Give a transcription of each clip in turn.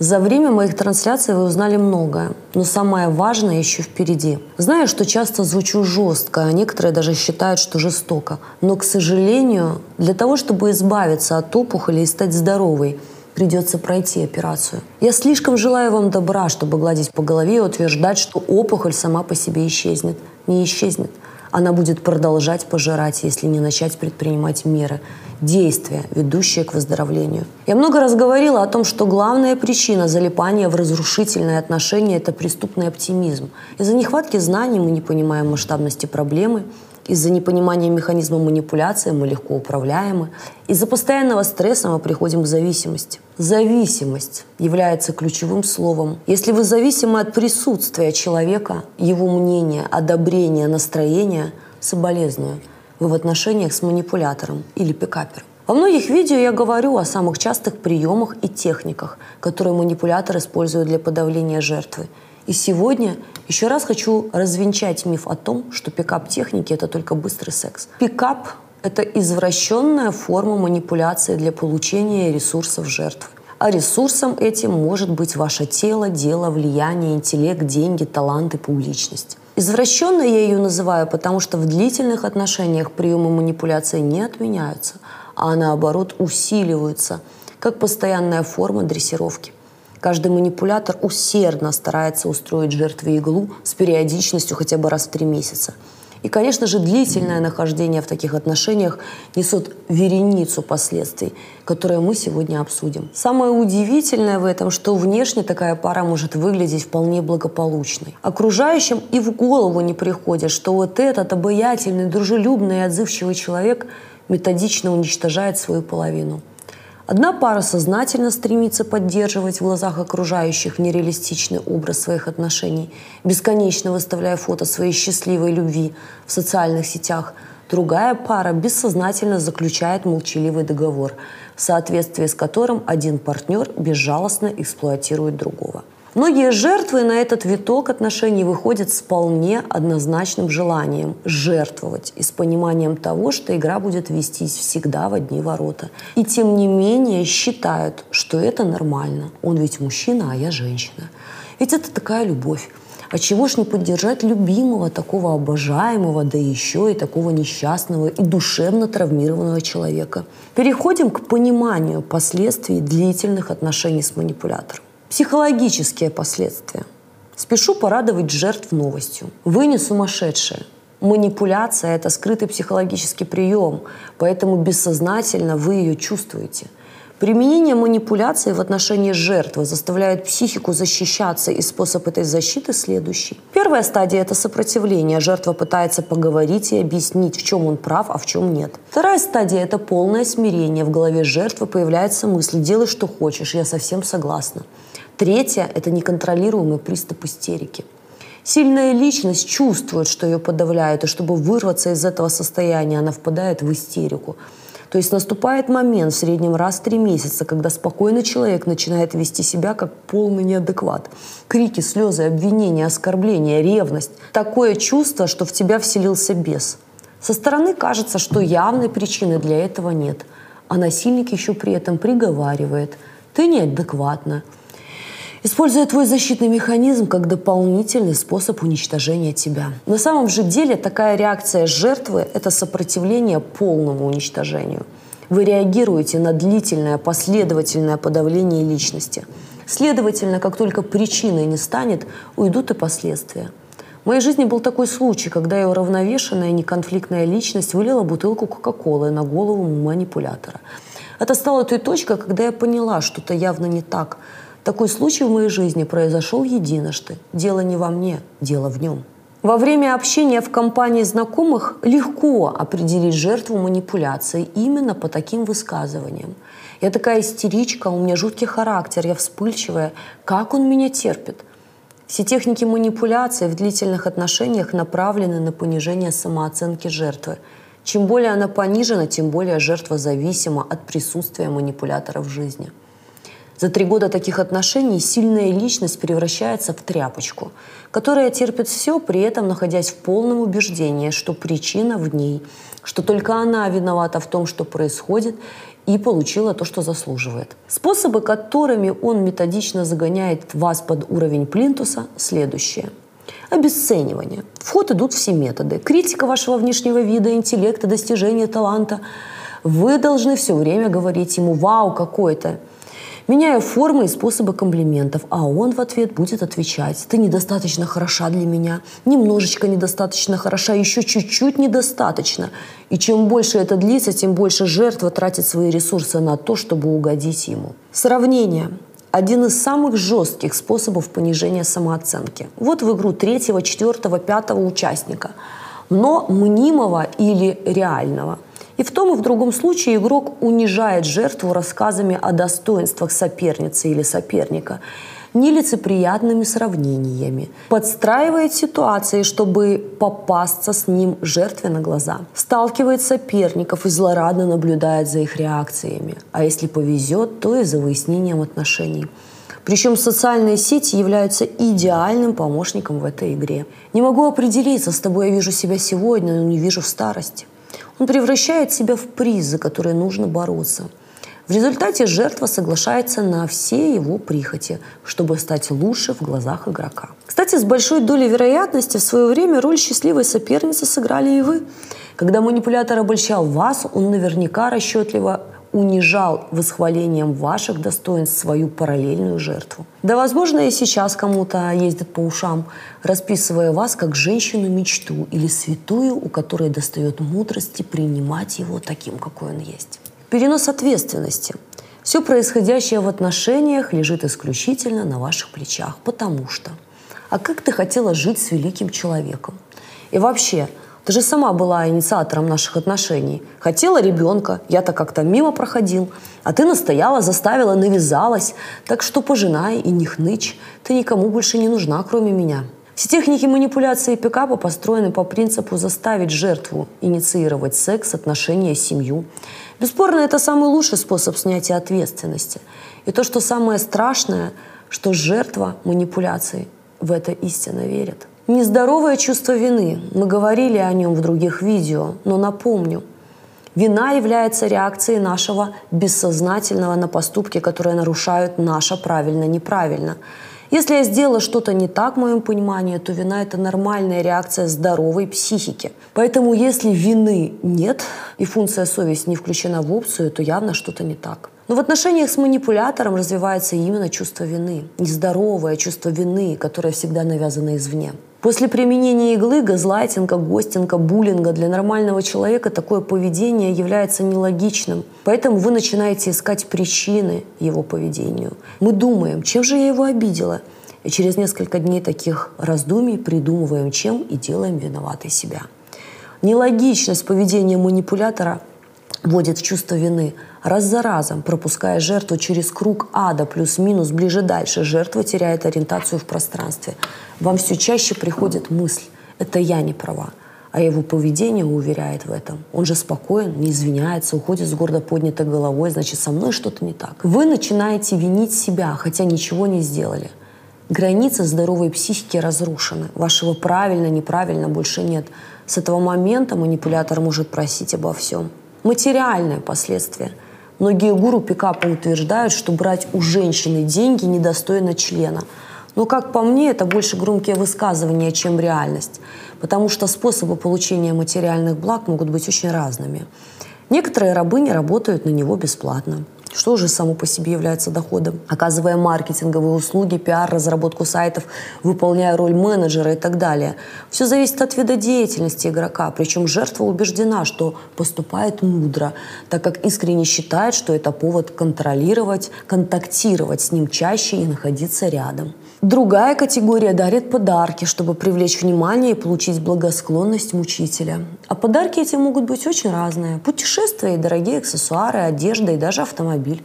За время моих трансляций вы узнали многое, но самое важное еще впереди. Знаю, что часто звучу жестко, а некоторые даже считают, что жестоко. Но, к сожалению, для того, чтобы избавиться от опухоли и стать здоровой, придется пройти операцию. Я слишком желаю вам добра, чтобы гладить по голове и утверждать, что опухоль сама по себе исчезнет. Не исчезнет – она будет продолжать пожирать, если не начать предпринимать меры, действия, ведущие к выздоровлению. Я много раз говорила о том, что главная причина залипания в разрушительные отношения – это преступный оптимизм. Из-за нехватки знаний мы не понимаем масштабности проблемы – из-за непонимания механизма манипуляции мы легко управляемы. Из-за постоянного стресса мы приходим к зависимости. Зависимость является ключевым словом. Если вы зависимы от присутствия человека, его мнения, одобрения, настроения, соболезную. Вы в отношениях с манипулятором или пикапером. Во многих видео я говорю о самых частых приемах и техниках, которые манипулятор использует для подавления жертвы – и сегодня еще раз хочу развенчать миф о том, что пикап-техники – это только быстрый секс. Пикап – это извращенная форма манипуляции для получения ресурсов жертвы. А ресурсом этим может быть ваше тело, дело, влияние, интеллект, деньги, таланты, публичность. Извращенно я ее называю, потому что в длительных отношениях приемы манипуляции не отменяются, а наоборот усиливаются, как постоянная форма дрессировки. Каждый манипулятор усердно старается устроить жертве иглу с периодичностью хотя бы раз в три месяца. И, конечно же, длительное нахождение в таких отношениях несет вереницу последствий, которые мы сегодня обсудим. Самое удивительное в этом, что внешне такая пара может выглядеть вполне благополучной. Окружающим и в голову не приходит, что вот этот обаятельный, дружелюбный и отзывчивый человек методично уничтожает свою половину. Одна пара сознательно стремится поддерживать в глазах окружающих нереалистичный образ своих отношений, бесконечно выставляя фото своей счастливой любви в социальных сетях. Другая пара бессознательно заключает молчаливый договор, в соответствии с которым один партнер безжалостно эксплуатирует другого. Многие жертвы на этот виток отношений выходят с вполне однозначным желанием жертвовать и с пониманием того, что игра будет вестись всегда в одни ворота. И тем не менее считают, что это нормально. Он ведь мужчина, а я женщина. Ведь это такая любовь. А чего ж не поддержать любимого, такого обожаемого, да еще и такого несчастного и душевно травмированного человека? Переходим к пониманию последствий длительных отношений с манипулятором. Психологические последствия. Спешу порадовать жертв новостью. Вы не сумасшедшие. Манипуляция – это скрытый психологический прием, поэтому бессознательно вы ее чувствуете. Применение манипуляции в отношении жертвы заставляет психику защищаться, и способ этой защиты следующий. Первая стадия – это сопротивление. Жертва пытается поговорить и объяснить, в чем он прав, а в чем нет. Вторая стадия – это полное смирение. В голове жертвы появляется мысль «делай, что хочешь, я совсем согласна». Третье – это неконтролируемый приступ истерики. Сильная личность чувствует, что ее подавляют, и чтобы вырваться из этого состояния, она впадает в истерику. То есть наступает момент в среднем раз в три месяца, когда спокойный человек начинает вести себя как полный неадекват. Крики, слезы, обвинения, оскорбления, ревность. Такое чувство, что в тебя вселился бес. Со стороны кажется, что явной причины для этого нет. А насильник еще при этом приговаривает. Ты неадекватна используя твой защитный механизм как дополнительный способ уничтожения тебя. На самом же деле такая реакция жертвы – это сопротивление полному уничтожению. Вы реагируете на длительное, последовательное подавление личности. Следовательно, как только причиной не станет, уйдут и последствия. В моей жизни был такой случай, когда я уравновешенная, неконфликтная личность вылила бутылку Кока-Колы на голову манипулятора. Это стало той точкой, когда я поняла, что-то явно не так – такой случай в моей жизни произошел единожды. Дело не во мне, дело в нем. Во время общения в компании знакомых легко определить жертву манипуляции именно по таким высказываниям. Я такая истеричка, у меня жуткий характер, я вспыльчивая. Как он меня терпит? Все техники манипуляции в длительных отношениях направлены на понижение самооценки жертвы. Чем более она понижена, тем более жертва зависима от присутствия манипулятора в жизни – За три года таких отношений сильная личность превращается в тряпочку, которая терпит все, при этом находясь в полном убеждении, что причина в ней, что только она виновата в том, что происходит, и получила то, что заслуживает. Способы, которыми он методично загоняет вас под уровень плинтуса, следующие. Обесценивание. В ход идут все методы. Критика вашего внешнего вида, интеллекта, достижения, таланта. Вы должны все время говорить ему «Вау, какой-то!» Меняя формы и способы комплиментов, а он в ответ будет отвечать «Ты недостаточно хороша для меня, немножечко недостаточно хороша, еще чуть-чуть недостаточно». И чем больше это длится, тем больше жертва тратит свои ресурсы на то, чтобы угодить ему. Сравнение один из самых жестких способов понижения самооценки. Вот в игру третьего, четвертого, пятого участника, но мнимого или реального – и в том и в другом случае игрок унижает жертву рассказами о достоинствах соперницы или соперника, нелицеприятными сравнениями, подстраивает ситуации, чтобы попасться с ним жертве на глаза, сталкивает соперников и злорадно наблюдает за их реакциями, а если повезет, то и за выяснением отношений. Причем социальные сети являются идеальным помощником в этой игре. Не могу определиться, с тобой я вижу себя сегодня, но не вижу в старости. Он превращает себя в приз, за который нужно бороться. В результате жертва соглашается на все его прихоти, чтобы стать лучше в глазах игрока. Кстати, с большой долей вероятности в свое время роль счастливой соперницы сыграли и вы. Когда манипулятор обольщал вас, он наверняка расчетливо унижал восхвалением ваших достоинств свою параллельную жертву. Да, возможно, и сейчас кому-то ездит по ушам, расписывая вас как женщину-мечту или святую, у которой достает мудрости принимать его таким, какой он есть. Перенос ответственности. Все происходящее в отношениях лежит исключительно на ваших плечах, потому что а как ты хотела жить с великим человеком? И вообще, ты же сама была инициатором наших отношений. Хотела ребенка, я-то как-то мимо проходил. А ты настояла, заставила, навязалась. Так что пожинай и не хнычь. Ты никому больше не нужна, кроме меня. Все техники манипуляции и пикапа построены по принципу заставить жертву инициировать секс, отношения, семью. Бесспорно, это самый лучший способ снятия ответственности. И то, что самое страшное, что жертва манипуляции в это истинно верит. Нездоровое чувство вины. Мы говорили о нем в других видео, но напомню. Вина является реакцией нашего бессознательного на поступки, которые нарушают наше правильно-неправильно. Если я сделала что-то не так, в моем понимании, то вина – это нормальная реакция здоровой психики. Поэтому если вины нет и функция совести не включена в опцию, то явно что-то не так. Но в отношениях с манипулятором развивается именно чувство вины. Нездоровое чувство вины, которое всегда навязано извне. После применения иглы, газлайтинга, гостинга, буллинга для нормального человека такое поведение является нелогичным. Поэтому вы начинаете искать причины его поведению. Мы думаем, чем же я его обидела? И через несколько дней таких раздумий придумываем, чем и делаем виноватой себя. Нелогичность поведения манипулятора вводит в чувство вины. Раз за разом, пропуская жертву через круг ада плюс-минус ближе-дальше, жертва теряет ориентацию в пространстве. Вам все чаще приходит мысль «это я не права», а его поведение уверяет в этом. Он же спокоен, не извиняется, уходит с гордо поднятой головой, значит, со мной что-то не так. Вы начинаете винить себя, хотя ничего не сделали. Границы здоровой психики разрушены. Вашего правильно-неправильно больше нет. С этого момента манипулятор может просить обо всем материальные последствия. Многие гуру пикапа утверждают, что брать у женщины деньги недостойно члена. Но, как по мне, это больше громкие высказывания, чем реальность, потому что способы получения материальных благ могут быть очень разными. Некоторые рабыни работают на него бесплатно что уже само по себе является доходом. Оказывая маркетинговые услуги, пиар, разработку сайтов, выполняя роль менеджера и так далее. Все зависит от вида деятельности игрока. Причем жертва убеждена, что поступает мудро, так как искренне считает, что это повод контролировать, контактировать с ним чаще и находиться рядом. Другая категория дарит подарки, чтобы привлечь внимание и получить благосклонность мучителя. А подарки эти могут быть очень разные. Путешествия, дорогие аксессуары, одежда и даже автомобиль.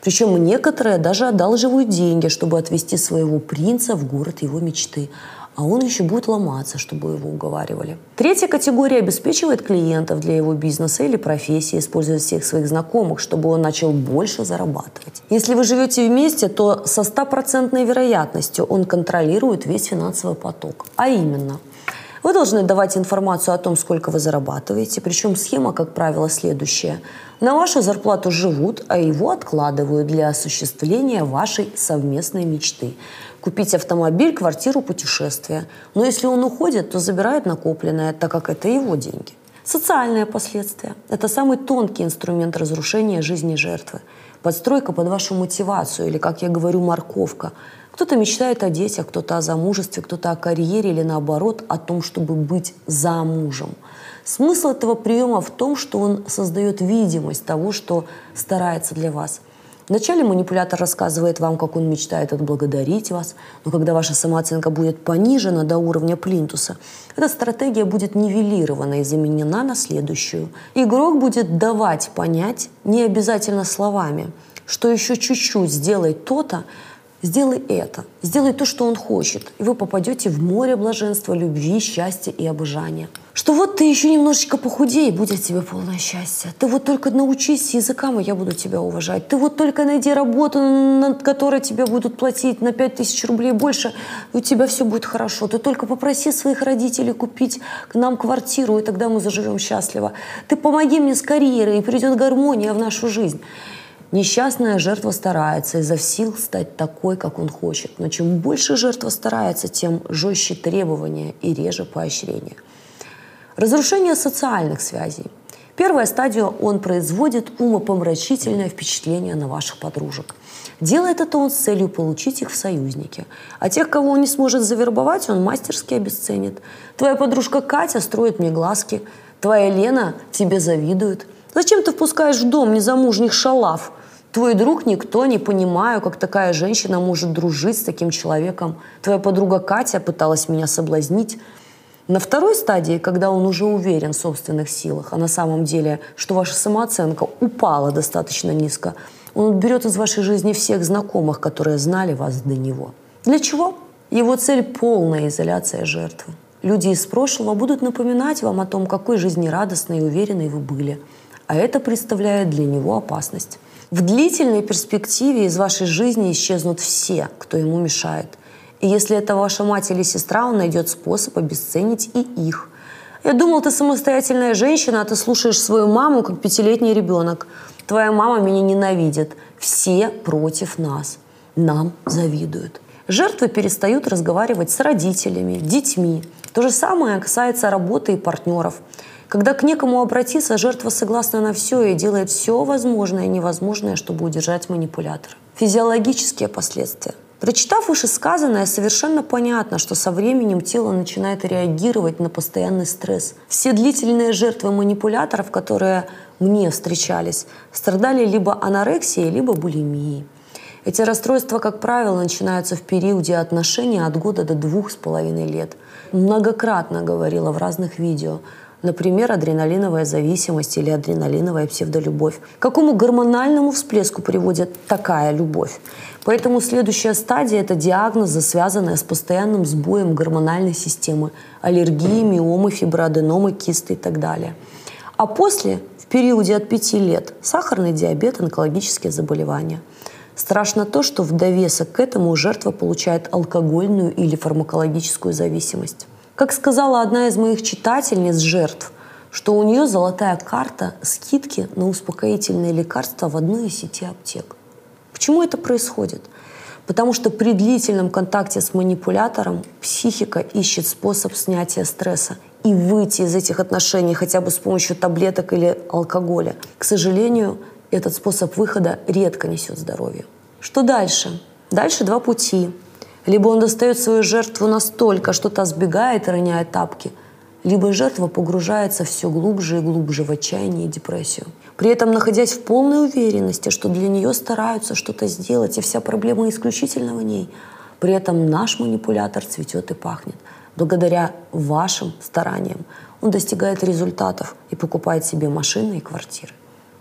Причем некоторые даже одалживают деньги, чтобы отвезти своего принца в город его мечты. А он еще будет ломаться, чтобы его уговаривали. Третья категория обеспечивает клиентов для его бизнеса или профессии, используя всех своих знакомых, чтобы он начал больше зарабатывать. Если вы живете вместе, то со стопроцентной вероятностью он контролирует весь финансовый поток. А именно, вы должны давать информацию о том, сколько вы зарабатываете, причем схема, как правило, следующая. На вашу зарплату живут, а его откладывают для осуществления вашей совместной мечты купить автомобиль, квартиру, путешествие. Но если он уходит, то забирает накопленное, так как это его деньги. Социальные последствия – это самый тонкий инструмент разрушения жизни жертвы. Подстройка под вашу мотивацию или, как я говорю, морковка. Кто-то мечтает о детях, кто-то о замужестве, кто-то о карьере или наоборот о том, чтобы быть замужем. Смысл этого приема в том, что он создает видимость того, что старается для вас – Вначале манипулятор рассказывает вам, как он мечтает отблагодарить вас, но когда ваша самооценка будет понижена до уровня плинтуса, эта стратегия будет нивелирована и заменена на следующую. Игрок будет давать понять, не обязательно словами, что еще чуть-чуть сделай то-то, сделай это, сделай то, что он хочет, и вы попадете в море блаженства, любви, счастья и обожания – что вот ты еще немножечко похудей, будет тебе полное счастье. Ты вот только научись языкам, и я буду тебя уважать. Ты вот только найди работу, над которой тебе будут платить на 5000 рублей больше, и у тебя все будет хорошо. Ты только попроси своих родителей купить к нам квартиру, и тогда мы заживем счастливо. Ты помоги мне с карьерой, и придет гармония в нашу жизнь. Несчастная жертва старается изо сил стать такой, как он хочет. Но чем больше жертва старается, тем жестче требования и реже поощрения. Разрушение социальных связей. Первая стадия – он производит умопомрачительное впечатление на ваших подружек. Делает это он с целью получить их в союзники. А тех, кого он не сможет завербовать, он мастерски обесценит. Твоя подружка Катя строит мне глазки. Твоя Лена тебе завидует. Зачем ты впускаешь в дом незамужних шалав? Твой друг никто, не понимаю, как такая женщина может дружить с таким человеком. Твоя подруга Катя пыталась меня соблазнить. На второй стадии, когда он уже уверен в собственных силах, а на самом деле, что ваша самооценка упала достаточно низко, он берет из вашей жизни всех знакомых, которые знали вас до него. Для чего? Его цель – полная изоляция жертвы. Люди из прошлого будут напоминать вам о том, какой жизнерадостной и уверенной вы были. А это представляет для него опасность. В длительной перспективе из вашей жизни исчезнут все, кто ему мешает – и если это ваша мать или сестра, он найдет способ обесценить и их. Я думал, ты самостоятельная женщина, а ты слушаешь свою маму, как пятилетний ребенок. Твоя мама меня ненавидит. Все против нас. Нам завидуют. Жертвы перестают разговаривать с родителями, детьми. То же самое касается работы и партнеров. Когда к некому обратиться, жертва согласна на все и делает все возможное и невозможное, чтобы удержать манипулятора. Физиологические последствия. Прочитав вышесказанное, совершенно понятно, что со временем тело начинает реагировать на постоянный стресс. Все длительные жертвы манипуляторов, которые мне встречались, страдали либо анорексией, либо булимией. Эти расстройства, как правило, начинаются в периоде отношений от года до двух с половиной лет. Многократно говорила в разных видео – Например, адреналиновая зависимость или адреналиновая псевдолюбовь. К какому гормональному всплеску приводит такая любовь? Поэтому следующая стадия – это диагнозы, связанные с постоянным сбоем гормональной системы, аллергии, миомы, фиброаденомы, кисты и так далее. А после, в периоде от 5 лет, сахарный диабет, онкологические заболевания. Страшно то, что в довесок к этому жертва получает алкогольную или фармакологическую зависимость. Как сказала одна из моих читательниц жертв, что у нее золотая карта скидки на успокоительные лекарства в одной из сети аптек. Почему это происходит? Потому что при длительном контакте с манипулятором психика ищет способ снятия стресса и выйти из этих отношений хотя бы с помощью таблеток или алкоголя. К сожалению, этот способ выхода редко несет здоровье. Что дальше? Дальше два пути. Либо он достает свою жертву настолько, что та сбегает и роняет тапки, либо жертва погружается все глубже и глубже в отчаяние и депрессию. При этом находясь в полной уверенности, что для нее стараются что-то сделать, и вся проблема исключительно в ней. При этом наш манипулятор цветет и пахнет. Благодаря вашим стараниям он достигает результатов и покупает себе машины и квартиры.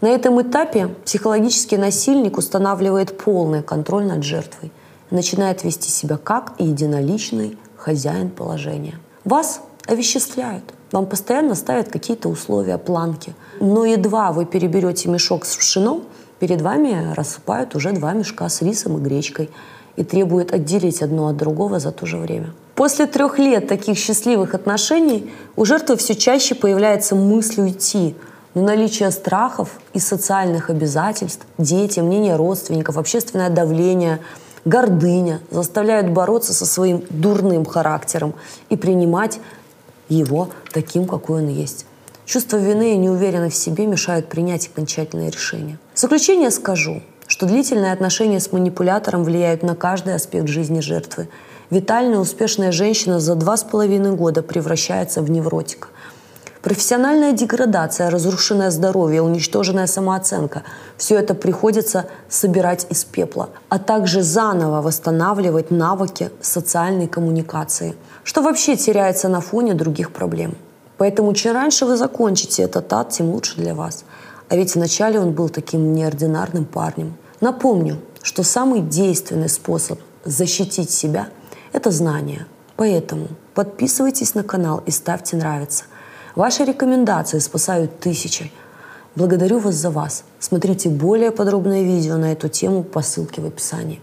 На этом этапе психологический насильник устанавливает полный контроль над жертвой – начинает вести себя как единоличный хозяин положения. Вас овеществляют. Вам постоянно ставят какие-то условия, планки. Но едва вы переберете мешок с пшеном, перед вами рассыпают уже два мешка с рисом и гречкой и требуют отделить одно от другого за то же время. После трех лет таких счастливых отношений у жертвы все чаще появляется мысль уйти, но наличие страхов и социальных обязательств, дети, мнение родственников, общественное давление, гордыня заставляют бороться со своим дурным характером и принимать его таким, какой он есть. Чувство вины и неуверенность в себе мешают принять окончательное решение. В заключение скажу, что длительные отношения с манипулятором влияют на каждый аспект жизни жертвы. Витальная, успешная женщина за два с половиной года превращается в невротика. Профессиональная деградация, разрушенное здоровье, уничтоженная самооценка – все это приходится собирать из пепла, а также заново восстанавливать навыки социальной коммуникации, что вообще теряется на фоне других проблем. Поэтому чем раньше вы закончите этот ад, тем лучше для вас. А ведь вначале он был таким неординарным парнем. Напомню, что самый действенный способ защитить себя – это знание. Поэтому подписывайтесь на канал и ставьте «Нравится». Ваши рекомендации спасают тысячи. Благодарю вас за вас. Смотрите более подробное видео на эту тему по ссылке в описании.